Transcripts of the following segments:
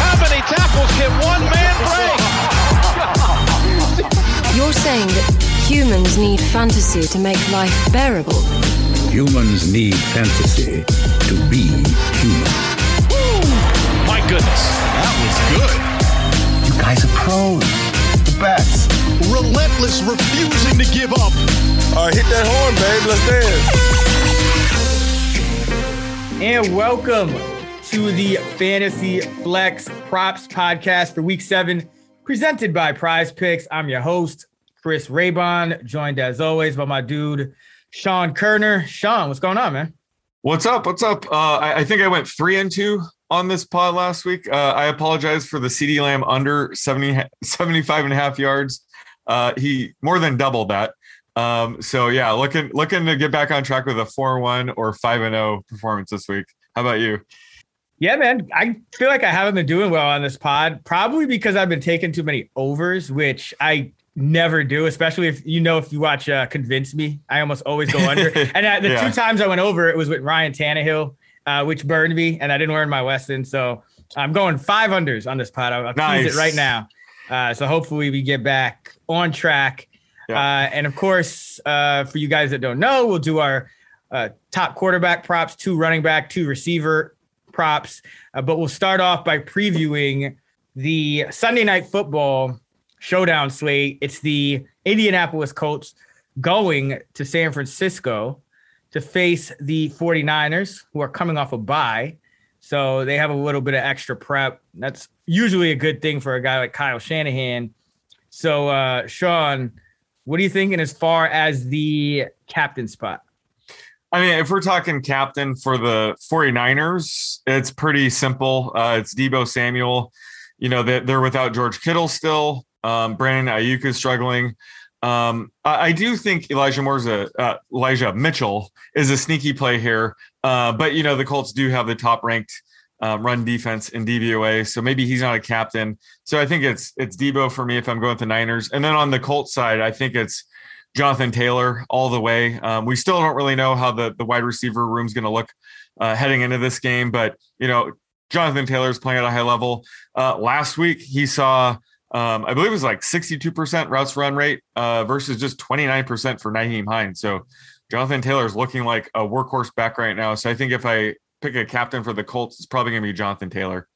How many tackles can one man break? You're saying that humans need fantasy to make life bearable. Humans need fantasy to be human. My goodness, that was good. You guys are pros. The best. Relentless, refusing to give up. All right, hit that horn, babe. Let's dance. And welcome to the Fantasy Flex Props Podcast for Week Seven, presented by Prize Picks. I'm your host, Chris Raybon, joined as always by my dude Sean Koerner. Sean, what's going on, man? What's up? What's up? Uh, I, I, think I went three and two on this pod last week. Uh, I apologize for the CeeDee Lamb under 70, 75 and a half yards. Uh, he more than doubled that. Um, so yeah, looking looking to get back on track with a four one or five and zero performance this week. How about you? Yeah, man. I feel like I haven't been doing well on this pod, probably because I've been taking too many overs, which I never do, especially if you know if you watch uh, Convince Me, I almost always go under. and uh, the yeah. two times I went over, it was with Ryan Tannehill, uh, which burned me, and I didn't learn my lesson. So I'm going five unders on this pod. I'll, I'll nice. it right now. Uh, so hopefully we get back on track. Yeah. Uh, and of course, uh, for you guys that don't know, we'll do our top quarterback props, two running back, two receiver props. but we'll start off by previewing the Sunday night football showdown slate. It's the Indianapolis Colts going to San Francisco to face the 49ers, who are coming off a bye. So they have a little bit of extra prep. That's usually a good thing for a guy like Kyle Shanahan. So, uh, Sean, what are you thinking as far as the captain spot? I mean, if we're talking captain for the 49ers, it's pretty simple. Uh, it's Deebo Samuel. You know, they're, they're without George Kittle still. Um, Brandon Aiyuk is struggling. Um, I, I, do think Elijah Moore's a uh, Elijah Mitchell is a sneaky play here, uh, but you know the Colts do have the top ranked um, run defense in DVOA, so maybe he's not a captain. So I think it's it's Deebo for me if I'm going with the Niners, and then on the Colts side, I think it's Jonathan Taylor all the way. Um, we still don't really know how the the wide receiver room is going to look uh, heading into this game, but you know Jonathan Taylor is playing at a high level. Uh, last week he saw um, I believe it was like 62% routes run rate uh, versus just 29% for Nyheim Hines. So Jonathan Taylor is looking like a workhorse back right now. So I think if I pick a captain for the Colts, it's probably going to be Jonathan Taylor.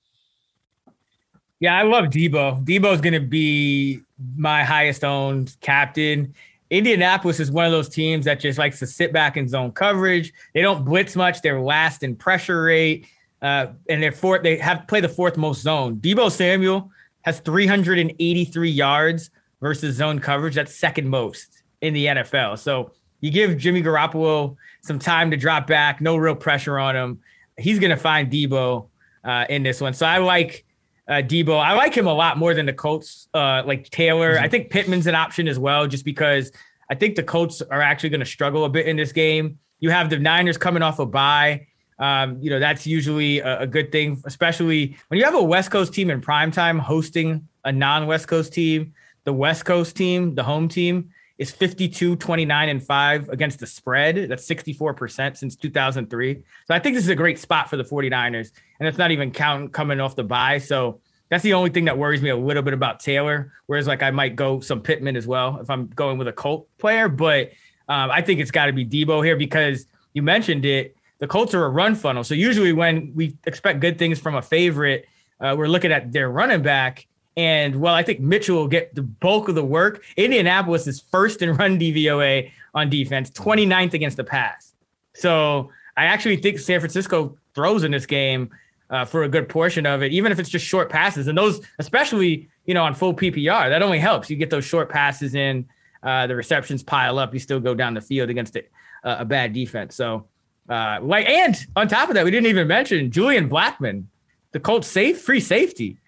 Yeah, I love Debo. Deebo is going to be my highest owned captain. Indianapolis is one of those teams that just likes to sit back in zone coverage. They don't blitz much. They're last in pressure rate, uh, and they're fourth. They have play the fourth most zone. Deebo Samuel has 383 yards versus zone coverage. That's second most in the NFL. So you give Jimmy Garoppolo some time to drop back, no real pressure on him. He's going to find Deebo uh, in this one. So I like uh, Deebo. I like him a lot more than the Colts, uh, like Taylor. Mm-hmm. I think Pittman's an option as well, just because I think the Colts are actually going to struggle a bit in this game. You have the Niners coming off a bye. Um, you know, that's usually a, a, good thing, especially when you have a West Coast team in prime time hosting a non West Coast team. The West Coast team, the home team, is 52, 29, and 5 against the spread. That's 64% since 2003. So I think this is a great spot for the 49ers. And it's not even counting coming off the bye. So that's the only thing that worries me a little bit about Taylor. Whereas like I might go some Pittman as well if I'm going with a Colt player, but um, I think it's got to be Deebo here because you mentioned it. The Colts are a run funnel, so usually when we expect good things from a favorite, uh, we're looking at their running back. And well, I think Mitchell will get the bulk of the work. Indianapolis is first in run DVOA on defense, 29th against the pass. So I actually think San Francisco throws in this game uh, for a good portion of it, even if it's just short passes. And those, especially, you know, on full PPR, that only helps. You get those short passes in, uh, the receptions pile up. You still go down the field against a, a bad defense. So, uh, like, and on top of that, we didn't even mention Julian Blackmon, the Colts safe free safety,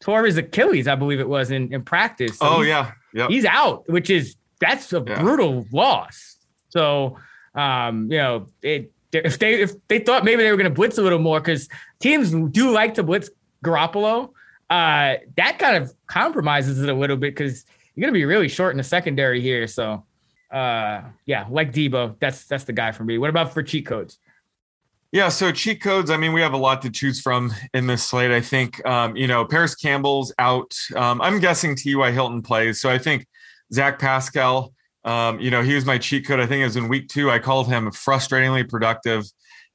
tore his Achilles, I believe it was in, in practice. So oh yeah, yeah, he's out, which is that's a yeah. brutal loss. So, um, you know, it if they if they thought maybe they were going to blitz a little more because teams do like to blitz Garoppolo, uh, that kind of compromises it a little bit because you're going to be really short in the secondary here. So, uh, yeah, like Deebo, that's that's the guy for me. What about for cheat codes? Yeah, so cheat codes. I mean, we have a lot to choose from in this slate. I think, um, you know, Parris Campbell's out. Um, I'm guessing T.Y. Hilton plays. So I think Zach Pascal um, you know, he was my cheat code. I think it was in week two. I called him frustratingly productive.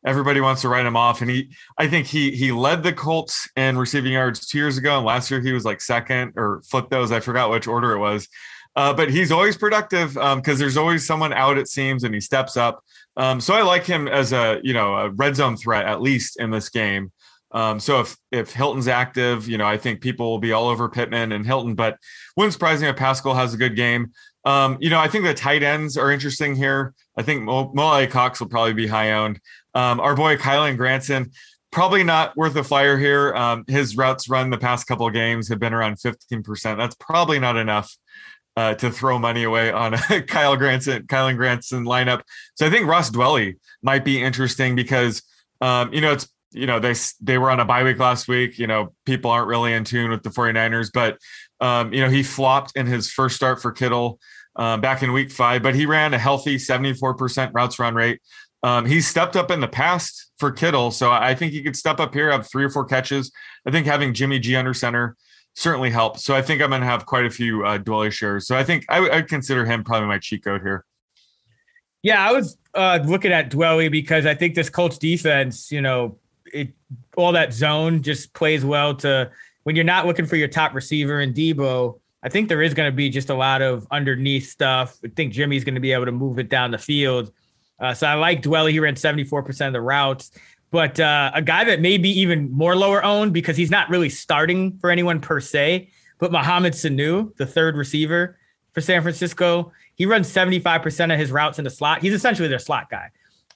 Everybody wants to write him off, and he, I think he he led the Colts in receiving yards two years ago, and last year he was like second or flip those. I forgot which order it was, uh, but he's always productive because um, there's always someone out it seems, and he steps up. Um, so I like him as a you know a red zone threat at least in this game. Um, so if if Hilton's active, you know I think people will be all over Pittman and Hilton, but wouldn't surprise me if Pascal has a good game. Um, you know, I think the tight ends are interesting here. I think Mo, Mo Cox will probably be high owned. Um, our boy Kylen Granson, probably not worth a flyer here. Um, his routes run the past couple games have been around 15%. That's probably not enough uh, to throw money away on a Kyle Granson, Kylen Granson lineup. So I think Ross Dwelley might be interesting because, um, you know, it's, you know, they, they were on a bye week last week. You know, people aren't really in tune with the 49ers, but, um, you know, he flopped in his first start for Kittle uh, back in week five, but he ran a healthy 74% routes run rate. Um, he's stepped up in the past for Kittle, so I think he could step up here, have three or four catches. I think having Jimmy G under center certainly helps. So I think I'm going to have quite a few uh, Dwelley shares. So I think I would consider him probably my cheat code here. Yeah, I was uh, looking at Dwelley because I think this Colts defense, you know, it all that zone just plays well to when you're not looking for your top receiver in Debo, I think there is going to be just a lot of underneath stuff. I think Jimmy's going to be able to move it down the field. Uh, so I like Dwelley. He ran 74% of the routes. But uh, a guy that may be even more lower owned because he's not really starting for anyone per se, but Mohamed Sanu, the third receiver for San Francisco, he runs 75% of his routes in the slot. He's essentially their slot guy.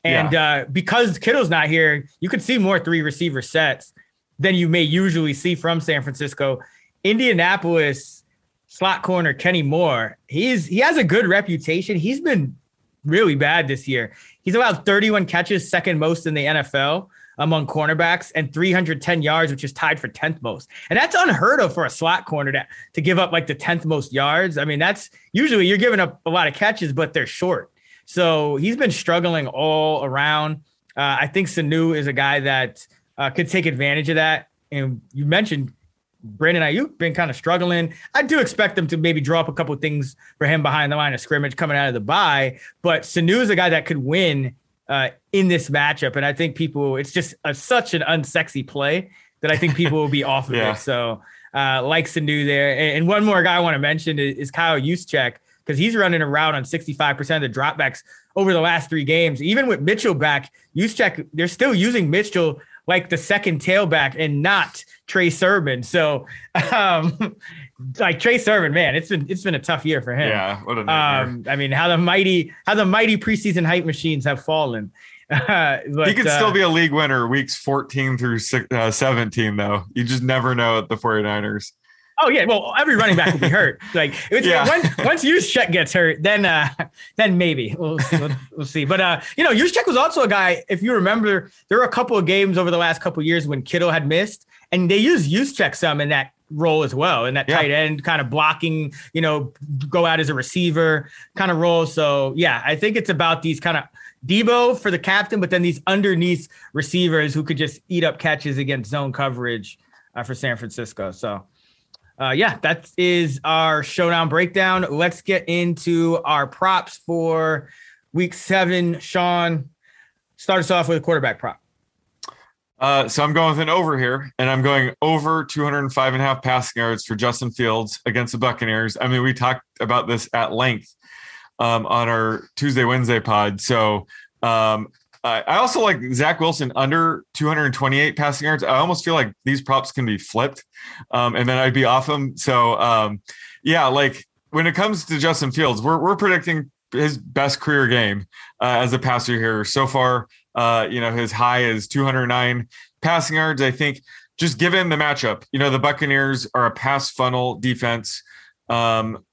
And yeah. uh, because Kittle's not here, you could see more three receiver sets than you may usually see from San Francisco. Indianapolis slot corner Kenny Moore. He's he has a good reputation. He's been really bad this year. He's allowed 31 catches, second most in the NFL among cornerbacks, and 310 yards, which is tied for 10th most. And that's unheard of for a slot corner to, to give up like the 10th most yards. I mean, that's usually you're giving up a lot of catches, but they're short. So he's been struggling all around. Uh, I think Sanu is a guy that uh, could take advantage of that. And you mentioned Brandon Aiyuk been kind of struggling. I do expect them to maybe draw up a couple things for him behind the line of scrimmage coming out of the bye. But Sanu is a guy that could win uh, in this matchup, and I think people it's just a, such an unsexy play that I think people will be off of yeah. it. So uh, like Sanu there, and, and, one more guy I want to mention is, is Kyle Juszczyk because he's running around on 65% of the dropbacks over the last three games. Even with Mitchell back, Juszczyk, they're still using Mitchell like the second tailback and not Trey Sermon. So, um, like Trey Sermon, man, it's been it's been a tough year for him. Yeah, what a um, I mean, how the mighty how the mighty preseason hype machines have fallen. Uh, but, he could uh, still be a league winner weeks 14 through uh, 17, though. You just never know at the 49ers. Oh yeah, well every running back will be hurt. Like it's, yeah. when, once Juszczyk gets hurt, then uh, then maybe we'll, we'll, we'll see. But uh, you know, Juszczyk was also a guy. If you remember, there were a couple of games over the last couple of years when Kittle had missed, and they used Juszczyk some in that role as well, in that yeah. tight end kind of blocking. You know, go out as a receiver kind of role. So yeah, I think it's about these kind of Deebo for the captain, but then these underneath receivers who could just eat up catches against zone coverage uh, for San Francisco. So, uh, yeah, that is our showdown breakdown. Let's get into our props for week seven. Sean, start us off with a quarterback prop. Uh, so I'm going with an over here, and I'm going over 205 and a half passing yards for Justin Fields against the Buccaneers. I mean, we talked about this at length um, on our Tuesday, Wednesday pod. So um, I, I also like Zach Wilson under 228 passing yards. I almost feel like these props can be flipped, um, and then I'd be off them. So um, yeah, like when it comes to Justin Fields, we're we're predicting his best career game uh, as a passer here so far. Uh, you know, his high is 209 passing yards. I think just given the matchup, you know, the Buccaneers are a pass funnel defense. Um,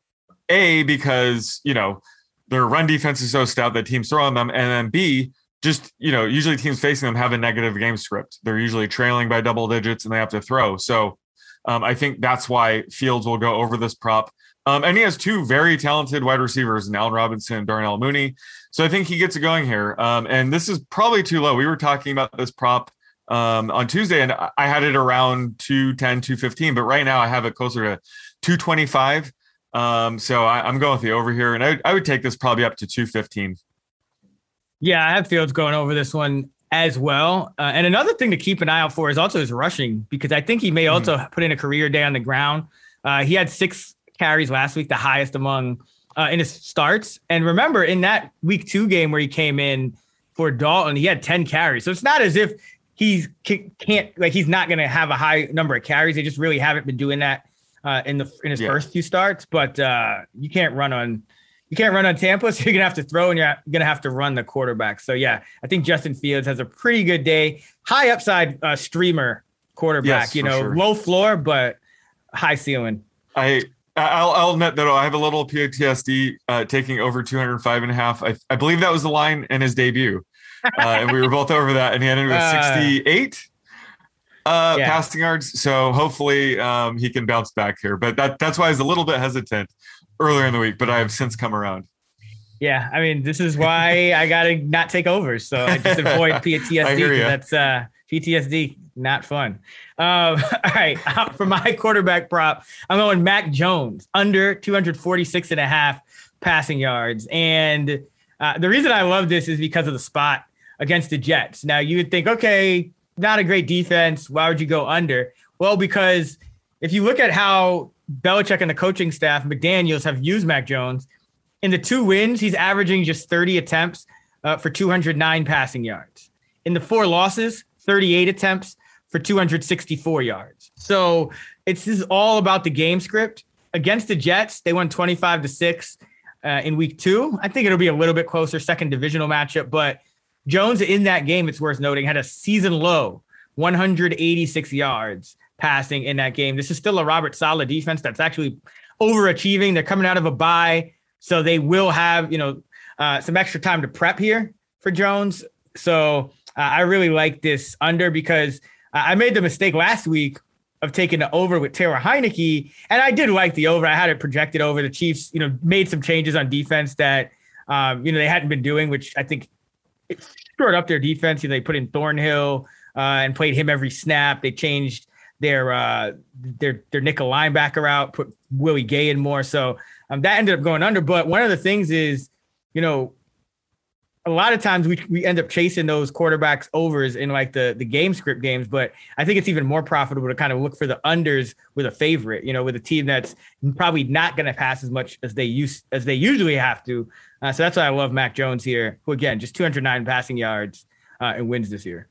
a because you know their run defense is so stout that teams throw on them, and then B just you know usually teams facing them have a negative game script. They're usually trailing by double digits and they have to throw. So um, I think that's why Fields will go over this prop. Um, and he has two very talented wide receivers, Allen Robinson and Darnell Mooney. So I think he gets it going here. Um, and this is probably too low. We were talking about this prop um, on Tuesday, and I had it around 210, 215, but right now I have it closer to 225. Um, so I, am going with the over here, and I, I would take this probably up to 215. Yeah, I have Fields going over this one as well. Uh, and another thing to keep an eye out for is also his rushing, because I think he may also put in a career day on the ground. Uh, he had six carries last week, the highest among uh, in his starts. And remember, in that week two game where he came in for Dalton, he had 10 carries. So it's not as if he can't, like, he's not going to have a high number of carries. They just really haven't been doing that uh, in the in his yeah. first few starts. But uh, you can't run on. You can't run on Tampa, so you're gonna have to throw and you're gonna have to run the quarterback. So yeah, I think Justin Fields has a pretty good day. High upside uh, streamer quarterback. Yes, you know, sure. low floor but high ceiling. I I'll, I'll, admit that I have a little PTSD uh, taking over 205 and a half. I, I believe that was the line in his debut. Uh, and we were both over that, and he ended with uh, 68 uh, yeah. passing yards. So hopefully um, he can bounce back here. But that, that's why I was a little bit hesitant earlier in the week, but I have since come around. Yeah, I mean, this is why I got to not take over, So I just avoid PTSD. That's uh, PTSD, not fun. Um, all right. For my quarterback prop, I'm going Mac Jones under 246 and a half passing yards. And uh, the reason I love this is because of the spot against the Jets. Now, you would think, okay, not a great defense. Why would you go under? Well, because if you look at how Belichick and the coaching staff, McDaniels, have used Mac Jones, in the two wins, he's averaging just 30 attempts uh, for 209 passing yards. In the four losses, 38 attempts for 264 yards. So it's this is all about the game script. Against the Jets, they won 25 to 6 uh, in week two. I think it'll be a little bit closer, second divisional matchup. But Jones in that game, it's worth noting, had a season low 186 yards passing in that game. This is still a Robert Saleh defense that's actually overachieving. They're coming out of a bye, so they will have, you know, uh, some extra time to prep here for Jones. So uh, I really like this under because I made the mistake last week of taking the over with Taylor Heinicke, and I did like the over. I had it projected over. The Chiefs, you know, made some changes on defense that um, you know they hadn't been doing, which I think it shored up their defense. You know, they put in Thornhill uh, and played him every snap. They changed their uh, their their nickel linebacker out, put Willie Gay in more. So um, that ended up going under. But one of the things is, you know, a lot of times we, we end up chasing those quarterbacks overs in like the the game script games but i think it's even more profitable to kind of look for the unders with a favorite you know with a team that's probably not going to pass as much as they use as they usually have to uh, so that's why i love mac jones here who again just 209 passing yards uh, and wins this year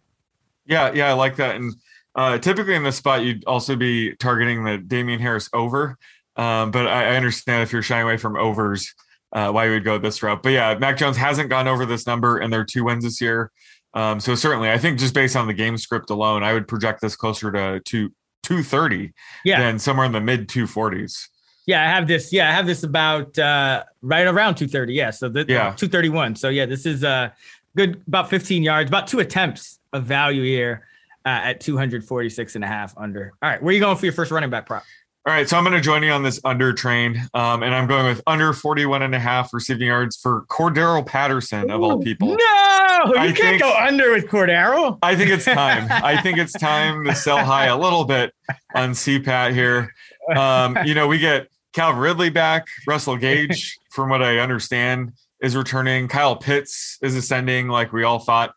yeah yeah i like that and uh, typically in this spot you'd also be targeting the damien harris over um, but I, I understand if you're shying away from overs uh, why you would go this route. But yeah, Mac Jones hasn't gone over this number in their two wins this year. Um, so certainly, I think just based on the game script alone, I would project this closer to two two thirty yeah. than somewhere in the mid two forties. Yeah, I have this. Yeah, I have this about uh, right around two thirty. Yeah, so the, yeah, two thirty one. So yeah, this is uh, good about fifteen yards, about two attempts of value here uh, at 246 and a half under. All right, where are you going for your first running back prop? All right, so I'm going to join you on this under train, um, and I'm going with under 41 and a half receiving yards for Cordarrelle Patterson of all people. No, you I can't think- go under with Cordarrelle. I think it's time. I think it's time to sell high a little bit on CPAT here. Um, you know, we get Calvin Ridley back, Russell Gage, from what I understand, is returning. Kyle Pitts is ascending like we all thought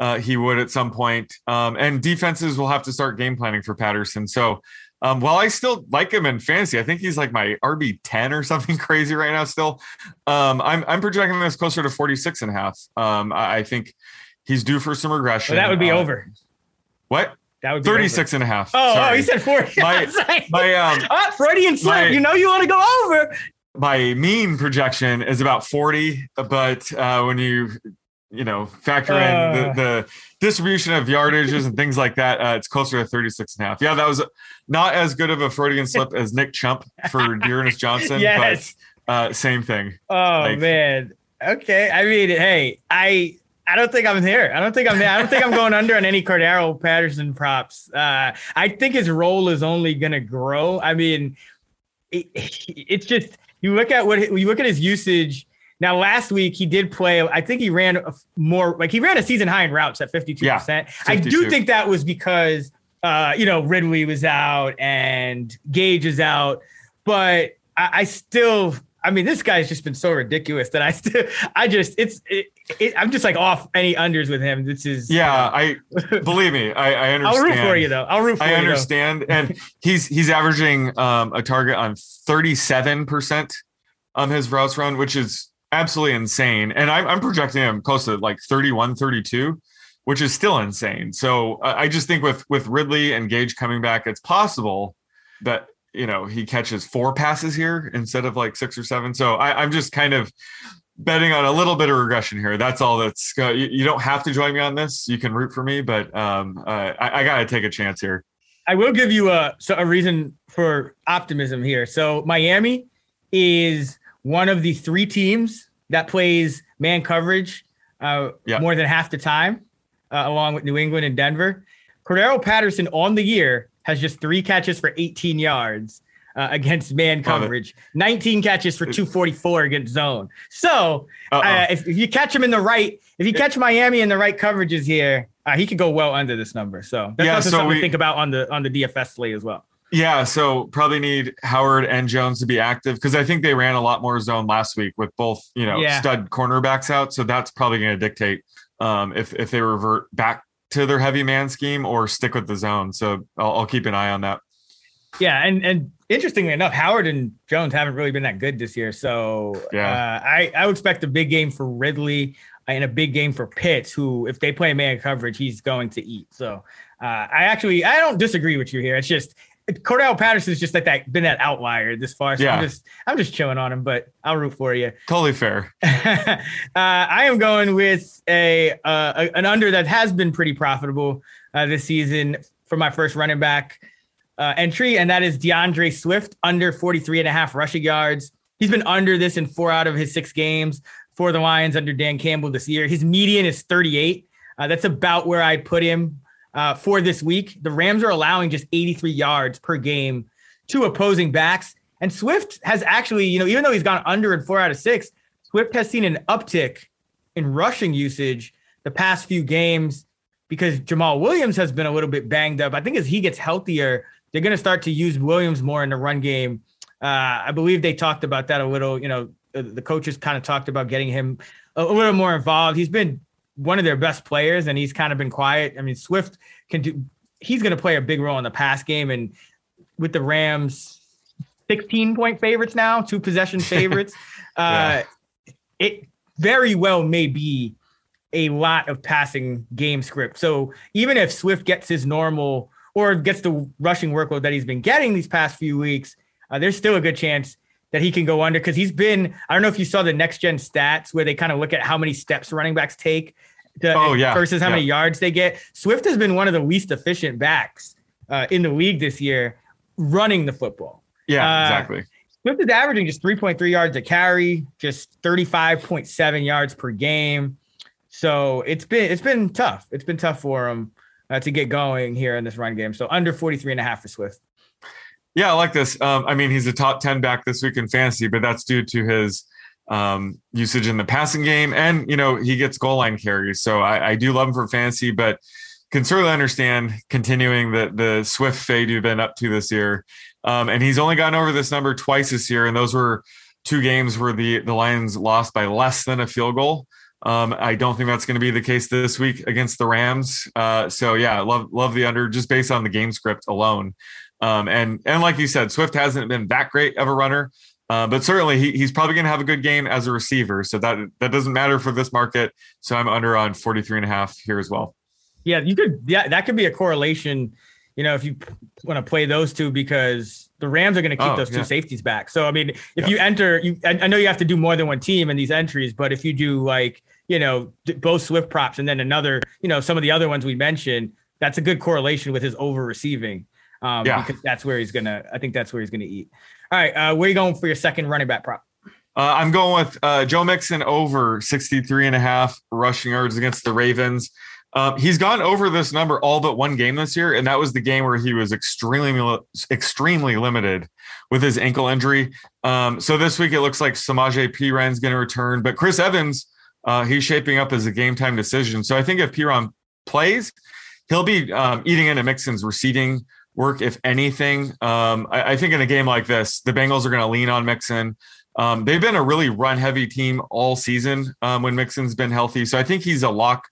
uh, he would at some point. Um, and defenses will have to start game planning for Patterson. So um, while I still like him in fantasy, I think he's like my RB 10 or something crazy right now still. Um, I'm, I'm projecting this closer to 46 and a half. Um, I, I think he's due for some regression. Well, that would be Uh, over. What? That would be 36 and a half. Over. Oh, oh, he said 40. My- like, my, um, ah, Freudian slip. my- you know you want to go over. my mean projection is about 40 but uh, when you you know factor in Uh. the, the distribution of yardages and things like that uh, it's closer to 36 and a half yeah that was not as good of a freudian slip as Nick Chubb for D'Ernest johnson Yes. but uh, same thing Oh Like- man. Okay. I mean, hey, I I don't think I'm there. I don't think I'm there. I don't think I'm going under on any Cordarrelle Patterson props. Uh, I think his role is only going to grow. I mean, it, it's just you look at what you look at his usage. Now, last week he did play. I think he ran a- more like he ran a season high in routes at 52%. I do think that was because uh, you know, Ridley was out and Gage is out, but I, I still, I mean, this guy's just been so ridiculous that I still, I just, it's, it, it, I'm just like off any unders with him. This is, yeah i believe me i, I I'll understand root for you though. I'll root for I you. though. understand, and he's he's averaging um, a target on thirty seven percent on his routes run, which is absolutely insane. And I'm, I'm projecting him close to like 31, 32, which is still insane. So I just think with with Ridley and Gage coming back, it's possible that you know he catches four passes here instead of like six or seven. So I, I'm just kind of betting on a little bit of regression here. That's all. That's uh, you, you don't have to join me on this. You can root for me, but um, uh, I, I got to take a chance here. I will give you a so a reason for optimism here. So Miami is one of the three teams that plays man coverage uh, Yeah. more than half the time, uh, along with New England and Denver. Cordarrelle Patterson on the year has just three catches for 18 yards uh, against man coverage, 19 catches for 244 against zone. So uh, if, if you catch him in the right, if you catch Miami in the right coverages here, uh, he could go well under this number. So that's Yeah, also so something we- to think about on the on the DFS slate as well. Yeah, so probably need Howard and Jones to be active because I think they ran a lot more zone last week with both, you know, Yeah. stud cornerbacks out. So that's probably going to dictate um, if if they revert back to their heavy man scheme or stick with the zone. So I'll, I'll keep an eye on that. Yeah, and and interestingly enough, Howard and Jones haven't really been that good this year. So Yeah. uh, I I would expect a big game for Ridley and a big game for Pitts, who if they play man coverage, he's going to eat. So uh, I actually I don't disagree with you here. It's just Cordarrelle Patterson's just like that been that outlier this far. So I'm just I'm just chilling on him, but I'll root for you. Totally fair. uh, I am going with a, uh, an under that has been pretty profitable uh, this season for my first running back uh, entry, and that is DeAndre Swift under 43 and a half rushing yards. He's been under this in four out of his six games for the Lions under Dan Campbell this year. His median is 38. Uh, that's about where I put him uh, for this week. The Rams are allowing just 83 yards per game to opposing backs. And Swift has actually, you know, even though he's gone under in four out of six, Swift has seen an uptick in rushing usage the past few games because Jamaal Williams has been a little bit banged up. I think as he gets healthier, they're going to start to use Williams more in the run game. Uh, I believe they talked about that a little. You know, the, coaches kind of talked about getting him a little more involved. He's been one of their best players, and he's kind of been quiet. I mean, Swift can do. He's going to play a big role in the pass game, and with the Rams, 16 point favorites now, two possession favorites. uh, it very well may be a lot of passing game script. So even if Swift gets his normal or gets the rushing workload that he's been getting these past few weeks, uh, there's still a good chance that he can go under because he's been. I don't know if you saw the next gen stats where they kind of look at how many steps running backs take to, Oh, yeah. versus how Yeah. many yards they get. Swift has been one of the least efficient backs uh, in the league this year running the football. Yeah, Uh, exactly. Swift is averaging just 3.3 yards a carry, just 35.7 yards per game. So it's been it's been tough. It's been tough for him uh, to get going here in this run game. So under 43 and a half for Swift. Yeah, I like this. Um, I mean, he's a top 10 back this week in fantasy, but that's due to his um, usage in the passing game. And, you know, he gets goal line carries. So I, I do love him for fantasy, but can certainly understand continuing the, the swift fade you've been up to this year. Um, and he's only gotten over this number twice this year. And those were two games where the, the Lions lost by less than a field goal. Um, I don't think that's going to be the case this week against the Rams. Uh, so yeah, love love the under just based on the game script alone. Um, and and like you said, Swift hasn't been that great of a runner, uh, but certainly he, he's probably going to have a good game as a receiver. So that that doesn't matter for this market. So I'm under on 43 and a half here as well. Yeah, you could. Yeah, that could be a correlation. You know, if you want to play those two, because the Rams are going to keep oh, those two yeah. safeties back. So I mean, if yeah. you enter, you I, I know you have to do more than one team in these entries, but if you do like you know both Swift props and then another, you know, some of the other ones we mentioned, that's a good correlation with his over receiving um, yeah. because that's where he's gonna. I think that's where he's gonna eat. All right, uh, where are you going for your second running back prop? Uh, I'm going with uh, Joe Mixon over 63 and a half rushing yards against the Ravens. Um, he's gone over this number all but one game this year, and that was the game where he was extremely, extremely limited with his ankle injury. Um, so this week it looks like Samaje Perine's going to return, but Chris Evans, uh, he's shaping up as a game time decision. So I think if Perine plays, he'll be um, eating into Mixon's receiving work, if anything. Um, I, I, think in a game like this, the Bengals are going to lean on Mixon. Um, they've been a really run heavy team all season um, when Mixon's been healthy. So I think he's a lock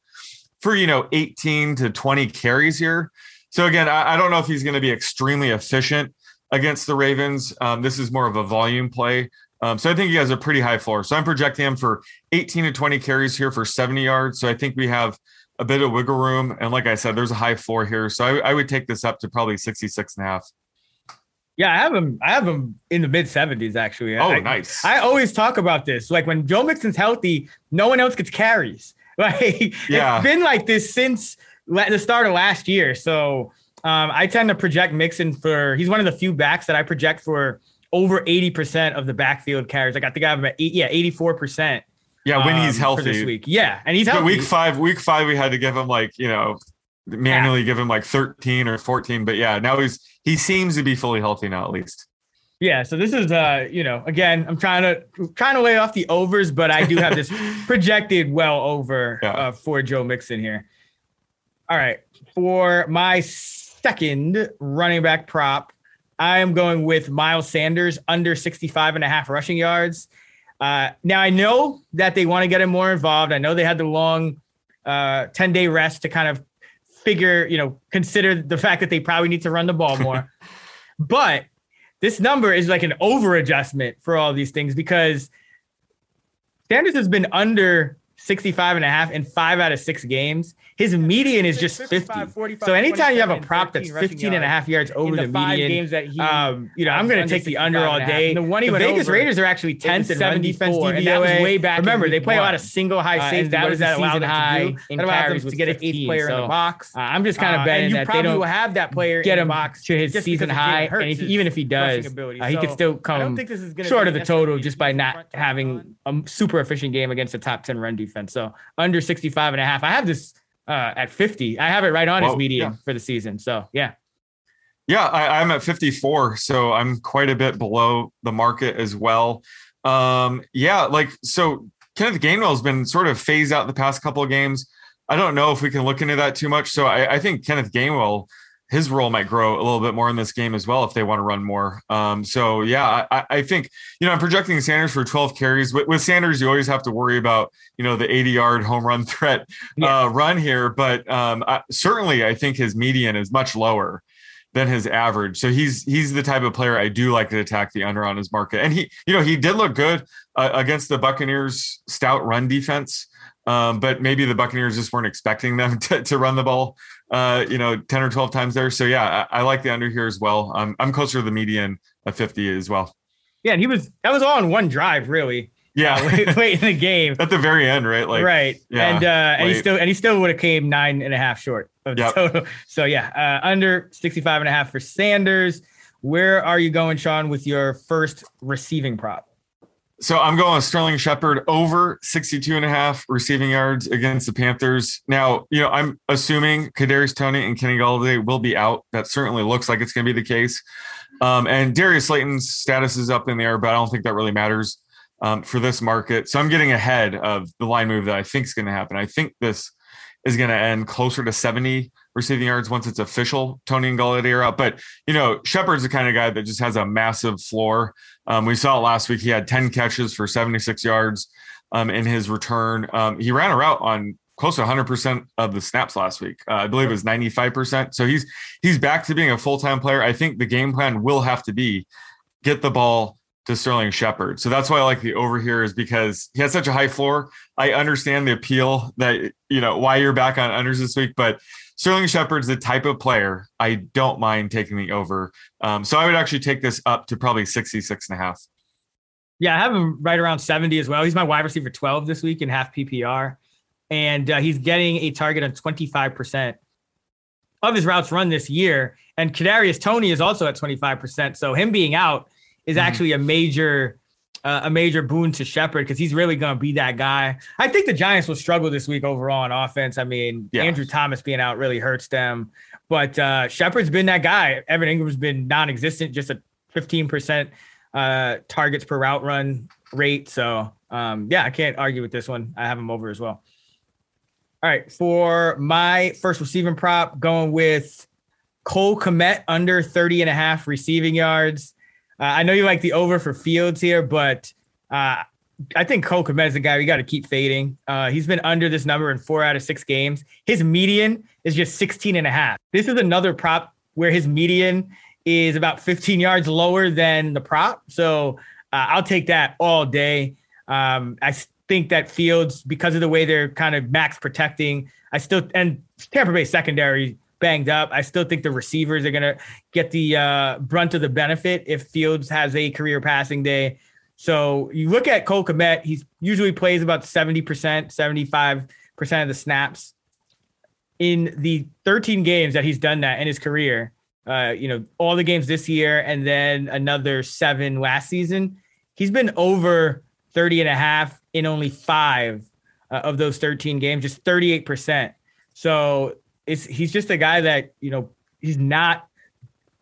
for, you know, 18 to 20 carries here. So again, I, I don't know if he's going to be extremely efficient against the Ravens. Um, this is more of a volume play. Um, so I think he has a pretty high floor. So I'm projecting him for 18 to 20 carries here for 70 yards. So I think we have a bit of wiggle room. And like I said, there's a high floor here. So I, I would take this up to probably 66 and a half. Yeah, I have him. I have him in the mid 70s, actually. Oh, I, nice. I always talk about this. Like when Joe Mixon's healthy, no one else gets carries. Like yeah. it's been like this since the start of last year. So um, I tend to project Mixon for he's one of the few backs that I project for over 80% of the backfield carries. Like I think I have him at eight, yeah, 84%. Yeah, when um, he's healthy this week. Yeah, and he's healthy. week five, week five, we had to give him like you know manually yeah. give him like 13 or 14 but yeah now he's he seems to be fully healthy now at least yeah so this is uh you know again i'm trying to trying to lay off the overs but i do have this projected well over yeah. uh, for joe mixon here all right for my second running back prop i am going with miles sanders under 65 and a half rushing yards uh, now I know that they want to get him more involved. I know they had the long uh, 10 day rest to kind of figure, you know, consider the fact that they probably need to run the ball more. but this number is like an over adjustment for all these things because Sanders has been under 65 and a half in five out of six games. His median is just 50. So anytime you have a prop that's 15 and a half yards over the, the median, games that he, um, you know, I'm going to take the under all day. The, one the Vegas Raiders are actually 10th in run defense DVOA. way back. Remember, they play one. a lot of single high uh, safety. that was that allowed high in carries to get an eighth player in the box. Uh, I'm just kind of uh, betting that they don't have that player get him box to his season high, and even if he does, he could still come short of the total just by not having a super efficient game against a top 10 run defense. So under 65 and a half. I have this uh, at 50. I have it right on Whoa, his median yeah. for the season. So yeah. Yeah, I, am at 54, so I'm quite a bit below the market as well. Um, yeah, like so Kenneth Gainwell has been sort of phased out the past couple of games. I don't know if we can look into that too much. So I, I think Kenneth Gainwell his role might grow a little bit more in this game as well if they want to run more. Um, so yeah, I, I, think you know I'm projecting Sanders for 12 carries. With, with, Sanders, you always have to worry about you know the 80 yard home run threat yeah. uh, run here, but um, I, certainly I think his median is much lower than his average. So he's he's the type of player I do like to attack the under on his market, and he you know he did look good uh, against the Buccaneers' stout run defense. Um, but maybe the Buccaneers just weren't expecting them to, to run the ball uh, you know, 10 or 12 times there. So yeah, I, I like the under here as well. I'm, I'm closer to the median of 50 as well. Yeah. And he was, that was all in one drive, really. Yeah. Uh, late, late, in the game. At the very end, right? Like, right. Yeah, and, uh, and he still, and he still would have came nine and a half short of the yep. total. So yeah, uh, under 65 and a half for Sanders. Where are you going, Sean, with your first receiving prop? So I'm going Sterling Shepard over 62 and a half receiving yards against the Panthers. Now, you know, I'm assuming Kadarius Toney and Kenny Golladay will be out. That certainly looks like it's going to be the case. Um, and Darius Slayton's status is up in the air, but I don't think that really matters um, for this market. So I'm getting ahead of the line move that I think is going to happen. I think this is going to end closer to 70 receiving yards once it's official. Toney and Golladay are out, but you know Shepard's the kind of guy that just has a massive floor. Um, we saw it last week. He had 10 catches for 76 yards um, in his return. Um, he ran a route on close to 100% of the snaps last week. Uh, I believe it was 95%. So he's he's back to being a full-time player. I think the game plan will have to be get the ball to Sterling Shepard. So that's why I like the over here is because he has such a high floor. I understand the appeal that you know why you're back on unders this week, but Sterling Shepard's the type of player I don't mind taking the over. Um, so I would actually take this up to probably 66 and a half. Yeah, I have him right around 70 as well. He's my wide receiver 12 this week in half PPR. And uh, he's getting a target on 25% of his routes run this year. And Kadarius Toney is also at 25%. So him being out is mm-hmm. actually a major uh, a major boon to Shepard because he's really going to be that guy. I think the Giants will struggle this week overall on offense. I mean, yeah. Andrew Thomas being out really hurts them, but uh, Shepard's been that guy. Evan Engram's been non-existent, just a 15% uh, targets per route run rate. So um, yeah, I can't argue with this one. I have him over as well. All right, for my first receiving prop, going with Cole Kmet under 30 and a half receiving yards. Uh, I know you like the over for Fields here, but uh, I think Cole Kmet is a guy we got to keep fading. Uh, he's been under this number in four out of six games. His median is just 16 and a half. This is another prop where his median is about 15 yards lower than the prop. So uh, I'll take that all day. Um, I think that Fields, because of the way they're kind of max protecting, I still and Tampa Bay secondary banged up. I still think the receivers are gonna get the uh, brunt of the benefit if Fields has a career passing day. So you look at Cole Kmet, he usually plays about 70%, 75% of the snaps. In the 13 games that he's done that in his career, uh, you know, all the games this year and then another seven last season, he's been over 30 and a half in only five uh, of those 13 games, just 38%. So it's he's just a guy that, you know, he's not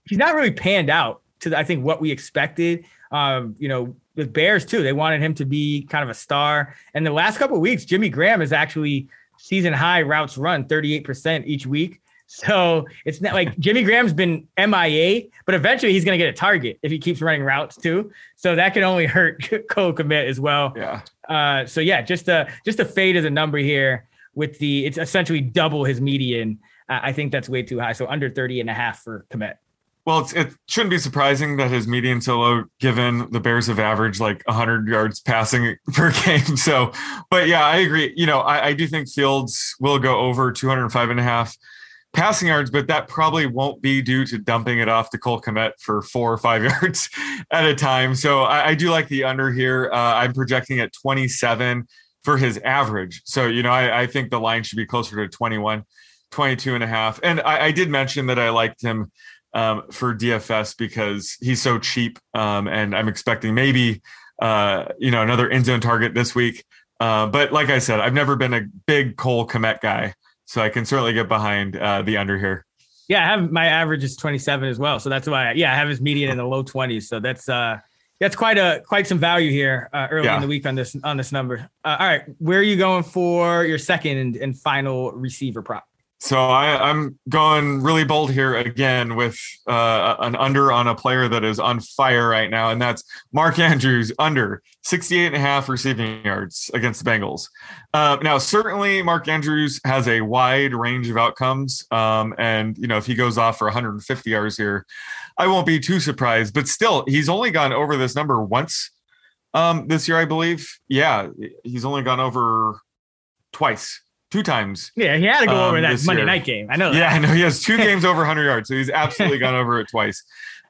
he's not really panned out to I think what we expected. Um, you know, with Bears too, they wanted him to be kind of a star. And the last couple weeks, Jimmy Graham is actually season high routes run 38% each week. So it's not like Jimmy Graham's been MIA, but eventually he's going to get a target if he keeps running routes too. So that can only hurt Cole Kmet as well. Yeah. Uh, so yeah, just a just a fade as a number here with the it's essentially double his median. I think that's way too high. So under 30 and a half for Kmet. Well, it shouldn't be surprising that his median so low, given the Bears have averaged like 100 yards passing per game. So, but yeah, I agree. You know, I, I do think Fields will go over 205 and a half passing yards, but that probably won't be due to dumping it off to Cole Kmet for four or five yards at a time. So I, I do like the under here. Uh, I'm projecting at 27 for his average. So, you know, I, I, think the line should be closer to 21, 22 and a half. And I, I did mention that I liked him um, for DFS because he's so cheap. Um, and I'm expecting maybe, uh, you know, another end zone target this week. Uh, but like I said, I've never been a big Cole Kmet guy. So I can certainly get behind uh, the under here. Yeah, I have my average is 27 as well. So that's why, I, yeah, I have his median in the low 20s. So that's uh, that's quite a quite some value here uh, early yeah. in the week on this on this number. Uh, all right, where are you going for your second and, and final receiver prop? So I, am going really bold here again with uh, an under on a player that is on fire right now, and that's Mark Andrews under 68 and a half receiving yards against the Bengals. Uh, now, certainly Mark Andrews has a wide range of outcomes, um, and you know if he goes off for 150 yards here, I won't be too surprised. But still, he's only gone over this number once um, this year, I believe. Yeah, he's only gone over twice two times. Yeah, he had to go um, over that Monday year. night game. I know. That. Yeah, I know. He has two games over 100 yards, so he's absolutely gone over it twice.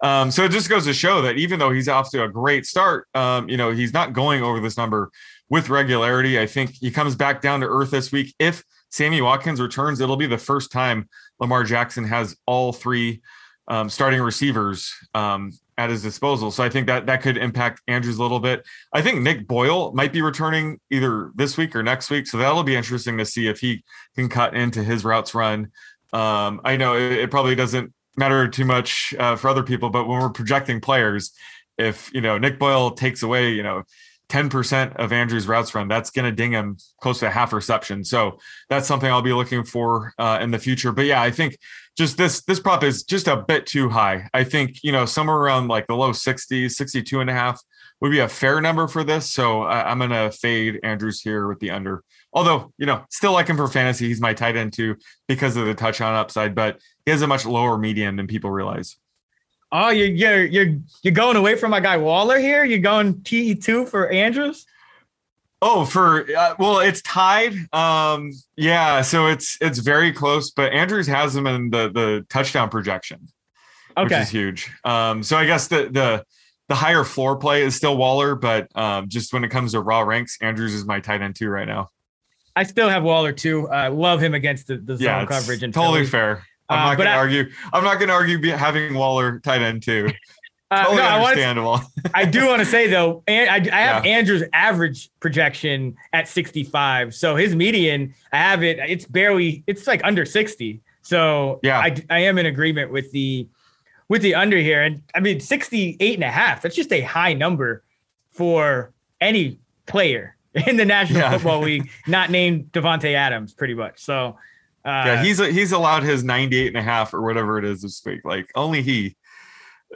Um, so it just goes to show that even though he's off to a great start, um, you know, he's not going over this number with regularity. I think he comes back down to earth this week. If Sammy Watkins returns, it'll be the first time Lamar Jackson has all three um, starting receivers um, at his disposal. So I think that that could impact Andrews a little bit. I think Nick Boyle might be returning either this week or next week. So that'll be interesting to see if he can cut into his routes run. Um, I know it, it, probably doesn't matter too much uh, for other people, but when we're projecting players, if you know Nick Boyle takes away, you know, 10% of Andrew's routes run, that's going to ding him close to half reception. So that's something I'll be looking for uh, in the future. But yeah, I think just this this prop is just a bit too high. I think, you know, somewhere around like the low 60s, 62 and a half would be a fair number for this. So I, I'm going to fade Andrews here with the under. Although, you know, still like him for fantasy. He's my tight end too because of the touchdown upside, but he has a much lower median than people realize. Oh, you're you're you're you're going away from my guy Waller here. You're going TE two for Andrews. Oh, for uh, well, it's tied. Um, yeah, so it's it's very close, but Andrews has him in the the touchdown projection, which is huge. Um, so I guess the the the higher floor play is still Waller, but um, just when it comes to raw ranks, Andrews is my tight end too right now. I still have Waller too. I love him against the, the zone Yeah, coverage and totally fair. I'm Uh, not but going to I- argue. I'm not going to argue be, having Waller tight end too. Uh, Totally no, I, understandable. I do want to say though, and I, I have Yeah. Andrew's average projection at 65. So his median, I have it. It's barely. It's like under 60. So Yeah. I, I am in agreement with the with the under here. And I mean 68 and a half. That's just a high number for any player in the National Yeah. Football League, not named Davante Adams, pretty much. So. Uh, yeah, he's he's allowed his 98 and a half or whatever it is this week. Like only he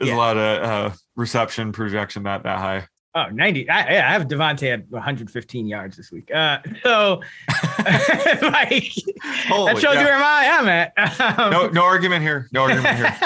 is Yeah. allowed a uh, reception projection that that high. Oh, 90. I, yeah, I have Davante at 115 yards this week. Uh, so, like, Holy, that shows yeah. you where I am at. Um, No no argument here. No argument here.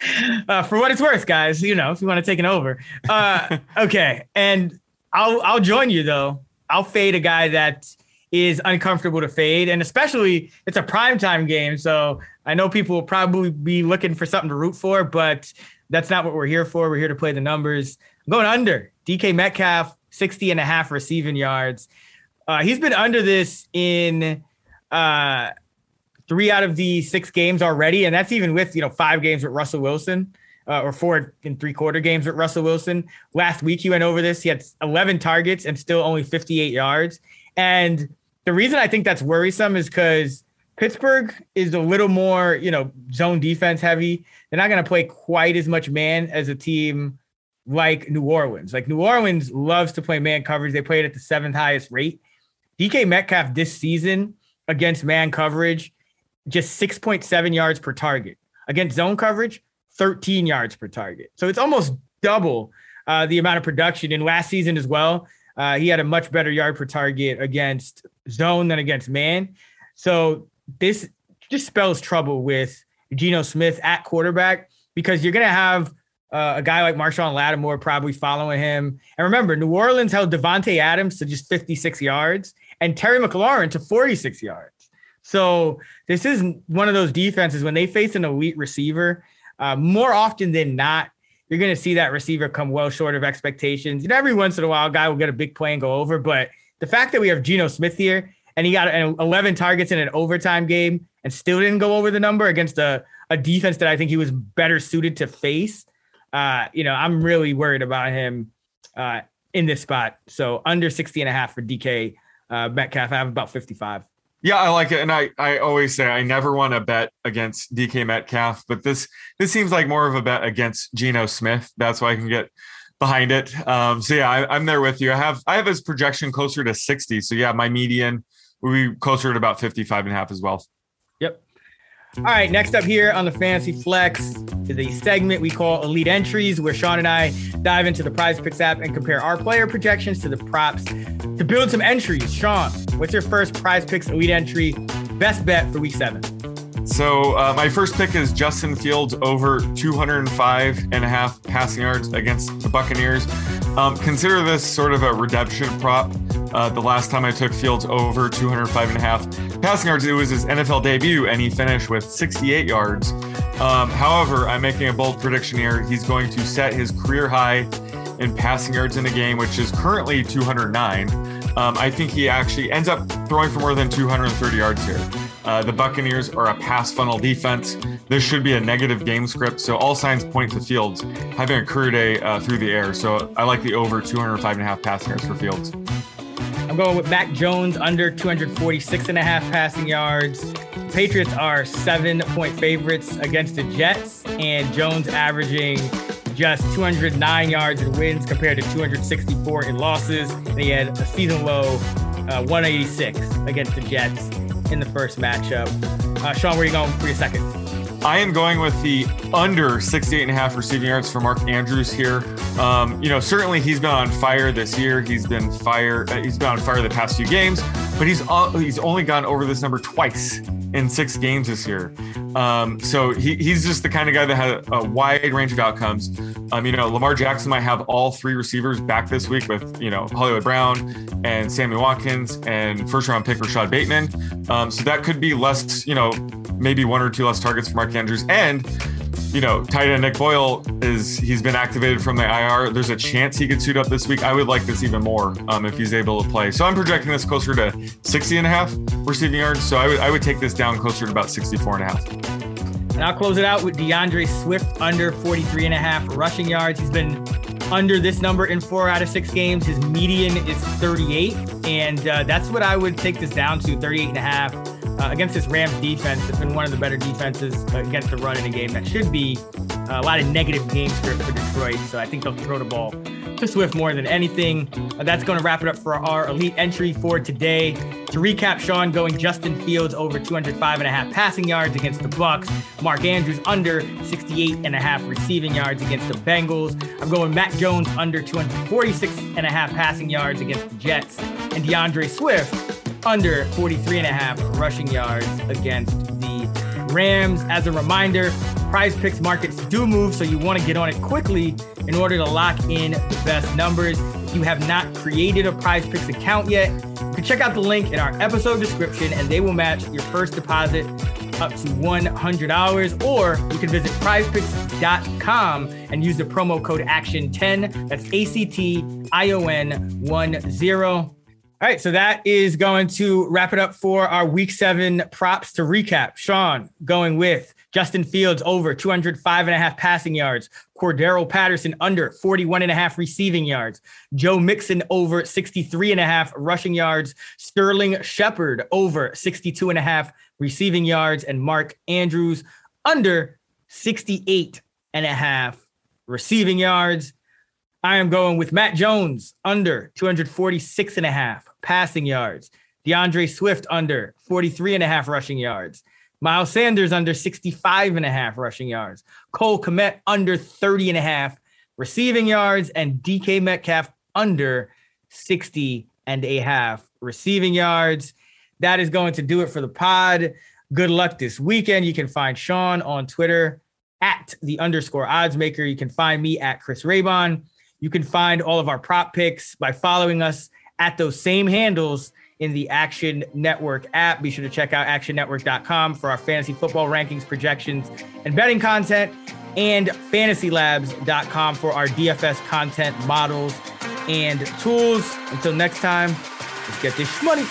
uh, for what it's worth, guys, you know, if you want to take it over. Uh, okay. And I'll, I'll join you though. I'll fade a guy that is uncomfortable to fade. And especially it's a primetime game. So I know people will probably be looking for something to root for, but that's not what we're here for. We're here to play the numbers. I'm going under DK Metcalf, 60 and a half receiving yards. Uh, he's been under this in uh, three out of the six games already, and that's even with you know five games with Russell Wilson, uh, or four and three quarter games with Russell Wilson. Last week he went over this. He had 11 targets and still only 58 yards. And the reason I think that's worrisome is because Pittsburgh is a little more you know zone defense heavy. They're not going to play quite as much man as a team like New Orleans. Like New Orleans loves to play man coverage. They play it at the seventh highest rate. DK Metcalf this season against man coverage, just 6.7 yards per target. Against zone coverage, 13 yards per target. So it's almost double uh, the amount of production. In last season as well, uh, he had a much better yard per target against zone than against man. So this just spells trouble with Geno Smith at quarterback because you're going to have uh, a guy like Marshon Lattimore probably following him. And remember, New Orleans held Davante Adams to just 56 yards and Terry McLaurin to 46 yards. So this is one of those defenses when they face an elite receiver, uh, more often than not, you're going to see that receiver come well short of expectations. You know, every once in a while, a guy will get a big play and go over. But the fact that we have Geno Smith here and he got an 11 targets in an overtime game and still didn't go over the number against a, a defense that I think he was better suited to face. Uh, you know, I'm really worried about him uh, in this spot. So under 60 and a half for DK uh, Metcalf. I have about 55. Yeah, I like it, and I I always say I never want to bet against DK Metcalf, but this this seems like more of a bet against Geno Smith. That's why I can get behind it. Um, so yeah, I, I'm there with you. I have I have his projection closer to 60. So yeah, my median would be closer to about 55 and a half as well. All right, next up here on the Fantasy Flex is a segment we call Elite Entries, where Sean and I dive into the Prize Picks app and compare our player projections to the props to build some entries. Sean, what's your first Prize Picks Elite Entry best bet for Week Seven? So uh, my first pick is Justin Fields over 205 and a half passing yards against the Buccaneers. Um, consider this sort of a redemption prop. Uh, the last time I took Fields over 205 and a half passing yards, it was his NFL debut, and he finished with 68 yards. Um, however, I'm making a bold prediction here. He's going to set his career high in passing yards in a game, which is currently 209. Um, I think he actually ends up throwing for more than 230 yards here. Uh, the Buccaneers are a pass funnel defense. This should be a negative game script, so all signs point to Fields having a career day uh, through the air. So I like the over 205 and a half passing yards for Fields. I'm going with Mac Jones under 246 and a half passing yards. Patriots are seven point favorites against the Jets. and Jones averaging just 209 yards in wins compared to 264 in losses. And he had a season low uh, 186 against the Jets in the first matchup. Uh, Sean, where are you going for your second? I am going with the under 68 and a half receiving yards for Mark Andrews here. Um, you know, certainly he's been on fire this year. He's been fire. Uh, he's been on fire the past few games, but he's uh, he's only gone over this number twice in six games this year. Um, so he, he's just the kind of guy that had a, wide range of outcomes. Um, you know, Lamar Jackson might have all three receivers back this week with, you know, Hollywood Brown and Sammy Watkins and first round pick Rashod Bateman. Um, so that could be less, you know, maybe one or two less targets for Mark Andrews. And you know, tight end Nick Boyle is he's been activated from the IR. There's a chance he could suit up this week. I would like this even more um, if he's able to play. So I'm projecting this closer to 60 and a half receiving yards. So I would I would take this down closer to about 64 and a half. And I'll close it out with D'Andre Swift under 43 and a half rushing yards. He's been under this number in four out of six games. His median is 38. And uh, that's what I would take this down to 38 and a half uh, against this Rams defense. It's been one of the better defenses against the run in a game that should be uh, a lot of negative game script for Detroit. So I think they'll throw the ball to Swift more than anything. Uh, that's going to wrap it up for our elite entry for today. To recap, Sean going Justin Fields over 205 and a half passing yards against the Bucks. Mark Andrews under 68 and a half receiving yards against the Bengals. I'm going Mac Jones under 246 and a half passing yards against the Jets. And D'Andre Swift under 43 and a half rushing yards against the Rams. As a reminder, prize picks markets do move, so you want to get on it quickly in order to lock in the best numbers. If you have not created a prize picks account yet, you can check out the link in our episode description and they will match your first deposit up to $100 or you can visit prizepicks.com and use the promo code action10 that's a-c-t-i-o-n 10 all right, so that is going to wrap it up for our week seven props to recap. Sean going with Justin Fields over 205 and a half passing yards, Cordarrelle Patterson under 41 and a half receiving yards, Joe Mixon over 63 and a half rushing yards, Sterling Shepard over 62 and a half receiving yards, and Mark Andrews under 68 and a half receiving yards. I am going with Mac Jones under 246 and a half passing yards. D'Andre Swift under 43 and a half rushing yards. Miles Sanders under 65 and a half rushing yards. Cole Kmet under 30 and a half receiving yards and DK Metcalf under 60 and a half receiving yards. That is going to do it for the pod. Good luck this weekend. You can find Sean on Twitter at the underscore odds maker. You can find me at Chris Raybon. You can find all of our prop picks by following us at those same handles in the Action Network app. Be sure to check out actionnetwork.com for our fantasy football rankings, projections, and betting content, and fantasylabs.com for our DFS content models and tools. Until next time, let's get this money.